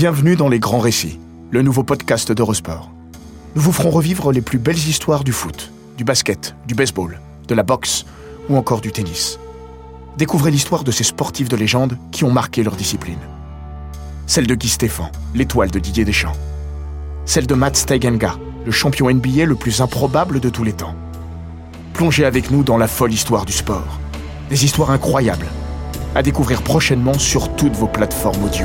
Bienvenue dans Les Grands Récits, le nouveau podcast d'Eurosport. Nous vous ferons revivre les plus belles histoires du foot, du basket, du baseball, de la boxe ou encore du tennis. Découvrez l'histoire de ces sportifs de légende qui ont marqué leur discipline. Celle de Guy Stéphane, l'étoile de Didier Deschamps. Celle de Matt Steigenga, le champion NBA le plus improbable de tous les temps. Plongez avec nous dans la folle histoire du sport. Des histoires incroyables, à découvrir prochainement sur toutes vos plateformes audio.